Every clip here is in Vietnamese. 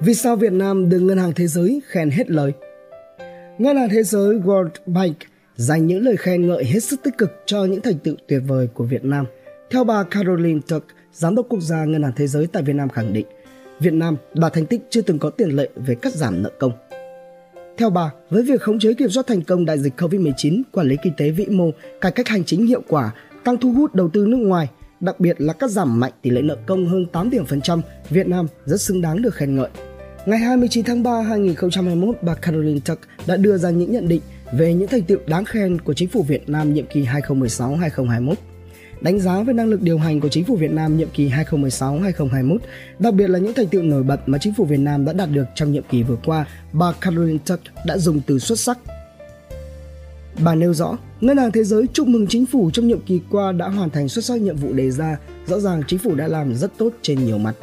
Vì sao Việt Nam được Ngân hàng Thế giới khen hết lời? Ngân hàng Thế giới World Bank dành những lời khen ngợi hết sức tích cực cho những thành tựu tuyệt vời của Việt Nam. Theo bà Caroline Turk, Giám đốc Quốc gia Ngân hàng Thế giới tại Việt Nam khẳng định, Việt Nam đạt thành tích chưa từng có tiền lệ về cắt giảm nợ công. Theo bà, với việc khống chế kiểm soát thành công đại dịch COVID-19, quản lý kinh tế vĩ mô, cải cách hành chính hiệu quả, tăng thu hút đầu tư nước ngoài, đặc biệt là cắt giảm mạnh tỷ lệ nợ công hơn 8 điểm phần trăm, Việt Nam rất xứng đáng được khen ngợi. Ngày 29 tháng 3 2021, bà Caroline Tuck đã đưa ra những nhận định về những thành tựu đáng khen của chính phủ Việt Nam nhiệm kỳ 2016-2021 đánh giá về năng lực điều hành của chính phủ Việt Nam nhiệm kỳ 2016-2021, đặc biệt là những thành tựu nổi bật mà chính phủ Việt Nam đã đạt được trong nhiệm kỳ vừa qua, bà Caroline Tuck đã dùng từ xuất sắc. Bà nêu rõ, Ngân hàng Thế giới chúc mừng chính phủ trong nhiệm kỳ qua đã hoàn thành xuất sắc nhiệm vụ đề ra, rõ ràng chính phủ đã làm rất tốt trên nhiều mặt.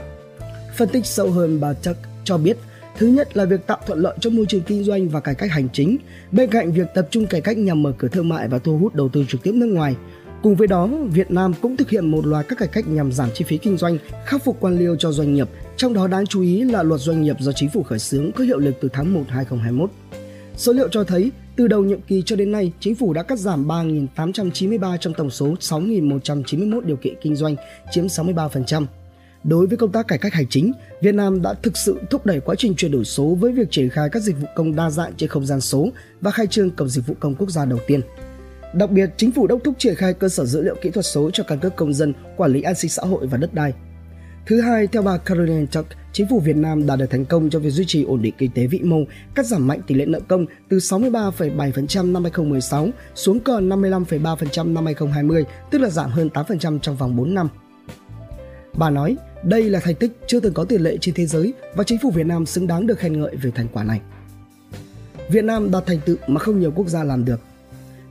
Phân tích sâu hơn bà Chuck cho biết, Thứ nhất là việc tạo thuận lợi cho môi trường kinh doanh và cải cách hành chính, bên cạnh việc tập trung cải cách nhằm mở cửa thương mại và thu hút đầu tư trực tiếp nước ngoài. Cùng với đó, Việt Nam cũng thực hiện một loạt các cải cách nhằm giảm chi phí kinh doanh, khắc phục quan liêu cho doanh nghiệp, trong đó đáng chú ý là luật doanh nghiệp do chính phủ khởi xướng có hiệu lực từ tháng 1 2021. Số liệu cho thấy, từ đầu nhiệm kỳ cho đến nay, chính phủ đã cắt giảm 3.893 trong tổng số 6.191 điều kiện kinh doanh, chiếm 63%. Đối với công tác cải cách hành chính, Việt Nam đã thực sự thúc đẩy quá trình chuyển đổi số với việc triển khai các dịch vụ công đa dạng trên không gian số và khai trương cổng dịch vụ công quốc gia đầu tiên. Đặc biệt, chính phủ đốc thúc triển khai cơ sở dữ liệu kỹ thuật số cho căn cước công dân, quản lý an sinh xã hội và đất đai. Thứ hai, theo bà Caroline Chuck, chính phủ Việt Nam đạt được thành công trong việc duy trì ổn định kinh tế vĩ mô, cắt giảm mạnh tỷ lệ nợ công từ 63,7% năm 2016 xuống còn 55,3% năm 2020, tức là giảm hơn 8% trong vòng 4 năm. Bà nói, đây là thành tích chưa từng có tiền lệ trên thế giới và chính phủ Việt Nam xứng đáng được khen ngợi về thành quả này. Việt Nam đạt thành tựu mà không nhiều quốc gia làm được.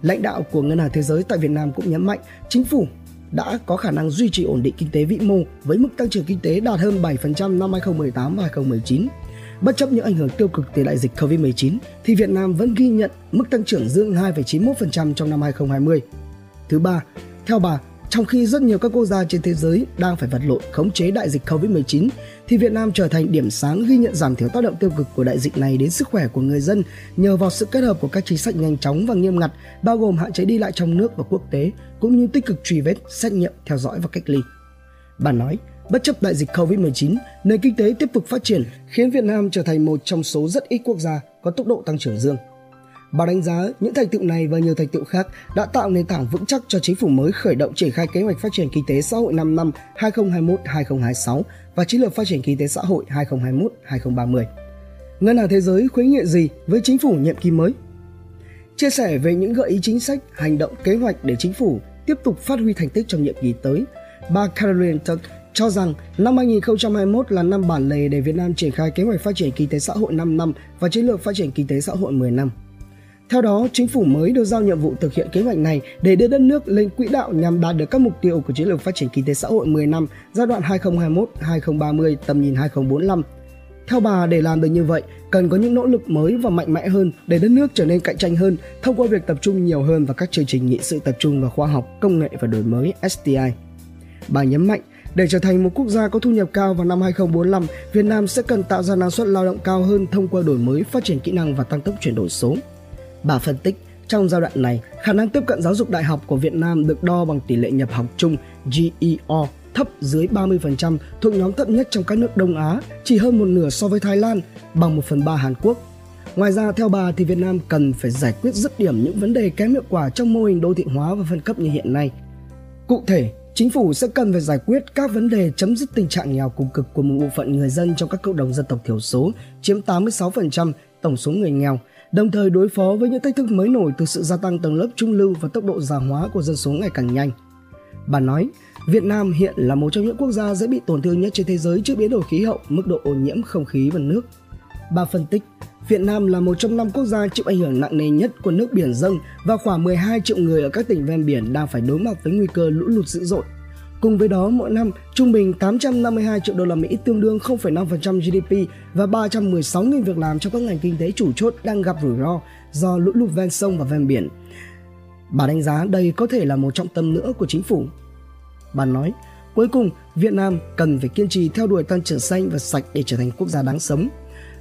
Lãnh đạo của Ngân hàng Thế giới tại Việt Nam cũng nhấn mạnh chính phủ đã có khả năng duy trì ổn định kinh tế vĩ mô với mức tăng trưởng kinh tế đạt hơn 7% năm 2018 và 2019. Bất chấp những ảnh hưởng tiêu cực từ đại dịch Covid-19 thì Việt Nam vẫn ghi nhận mức tăng trưởng dương 2,91% trong năm 2020. Thứ ba, theo bà, trong khi rất nhiều các quốc gia trên thế giới đang phải vật lộn khống chế đại dịch Covid-19 thì Việt Nam trở thành điểm sáng ghi nhận giảm thiểu tác động tiêu cực của đại dịch này đến sức khỏe của người dân nhờ vào sự kết hợp của các chính sách nhanh chóng và nghiêm ngặt bao gồm hạn chế đi lại trong nước và quốc tế cũng như tích cực truy vết, xét nghiệm, theo dõi và cách ly. Bà nói, bất chấp đại dịch Covid-19, nền kinh tế tiếp tục phát triển khiến Việt Nam trở thành một trong số rất ít quốc gia có tốc độ tăng trưởng dương. Bà đánh giá những thành tựu này và nhiều thành tựu khác đã tạo nền tảng vững chắc cho chính phủ mới khởi động triển khai kế hoạch phát triển kinh tế xã hội 5 năm 2021-2026 và chiến lược phát triển kinh tế xã hội 2021-2030. Ngân hàng Thế giới khuyến nghị gì với chính phủ nhiệm kỳ mới? Chia sẻ về những gợi ý chính sách, hành động, kế hoạch để chính phủ tiếp tục phát huy thành tích trong nhiệm kỳ tới, bà Caroline Tuck cho rằng năm 2021 là năm bản lề để Việt Nam triển khai kế hoạch phát triển kinh tế xã hội 5 năm và chiến lược phát triển kinh tế xã hội 10 năm. Theo đó, chính phủ mới được giao nhiệm vụ thực hiện kế hoạch này để đưa đất nước lên quỹ đạo nhằm đạt được các mục tiêu của chiến lược phát triển kinh tế xã hội 10 năm giai đoạn 2021-2030 tầm nhìn 2045. Theo bà, để làm được như vậy, cần có những nỗ lực mới và mạnh mẽ hơn để đất nước trở nên cạnh tranh hơn thông qua việc tập trung nhiều hơn vào các chương trình nghị sự tập trung vào khoa học, công nghệ và đổi mới STI. Bà nhấn mạnh, để trở thành một quốc gia có thu nhập cao vào năm 2045, Việt Nam sẽ cần tạo ra năng suất lao động cao hơn thông qua đổi mới, phát triển kỹ năng và tăng tốc chuyển đổi số. Bà phân tích, trong giai đoạn này, khả năng tiếp cận giáo dục đại học của Việt Nam được đo bằng tỷ lệ nhập học chung GEO thấp dưới 30% thuộc nhóm thấp nhất trong các nước Đông Á, chỉ hơn một nửa so với Thái Lan, bằng 1 phần 3 Hàn Quốc. Ngoài ra, theo bà thì Việt Nam cần phải giải quyết dứt điểm những vấn đề kém hiệu quả trong mô hình đô thị hóa và phân cấp như hiện nay. Cụ thể, chính phủ sẽ cần phải giải quyết các vấn đề chấm dứt tình trạng nghèo cùng cực của một bộ phận người dân trong các cộng đồng dân tộc thiểu số, chiếm 86% tổng số người nghèo, đồng thời đối phó với những thách thức mới nổi từ sự gia tăng tầng lớp trung lưu và tốc độ già hóa của dân số ngày càng nhanh. Bà nói, Việt Nam hiện là một trong những quốc gia dễ bị tổn thương nhất trên thế giới trước biến đổi khí hậu, mức độ ô nhiễm không khí và nước. Bà phân tích, Việt Nam là một trong năm quốc gia chịu ảnh hưởng nặng nề nhất của nước biển dâng và khoảng 12 triệu người ở các tỉnh ven biển đang phải đối mặt với nguy cơ lũ lụt dữ dội. Cùng với đó, mỗi năm trung bình 852 triệu đô la Mỹ tương đương 0,5% GDP và 316.000 việc làm cho các ngành kinh tế chủ chốt đang gặp rủi ro do lũ lụt ven sông và ven biển. Bà đánh giá đây có thể là một trọng tâm nữa của chính phủ. Bà nói, cuối cùng, Việt Nam cần phải kiên trì theo đuổi tăng trưởng xanh và sạch để trở thành quốc gia đáng sống.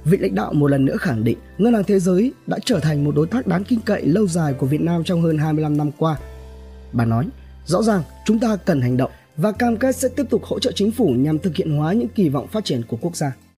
Vị lãnh đạo một lần nữa khẳng định Ngân hàng Thế giới đã trở thành một đối tác đáng tin cậy lâu dài của Việt Nam trong hơn 25 năm qua. Bà nói, rõ ràng chúng ta cần hành động và cam kết sẽ tiếp tục hỗ trợ chính phủ nhằm thực hiện hóa những kỳ vọng phát triển của quốc gia.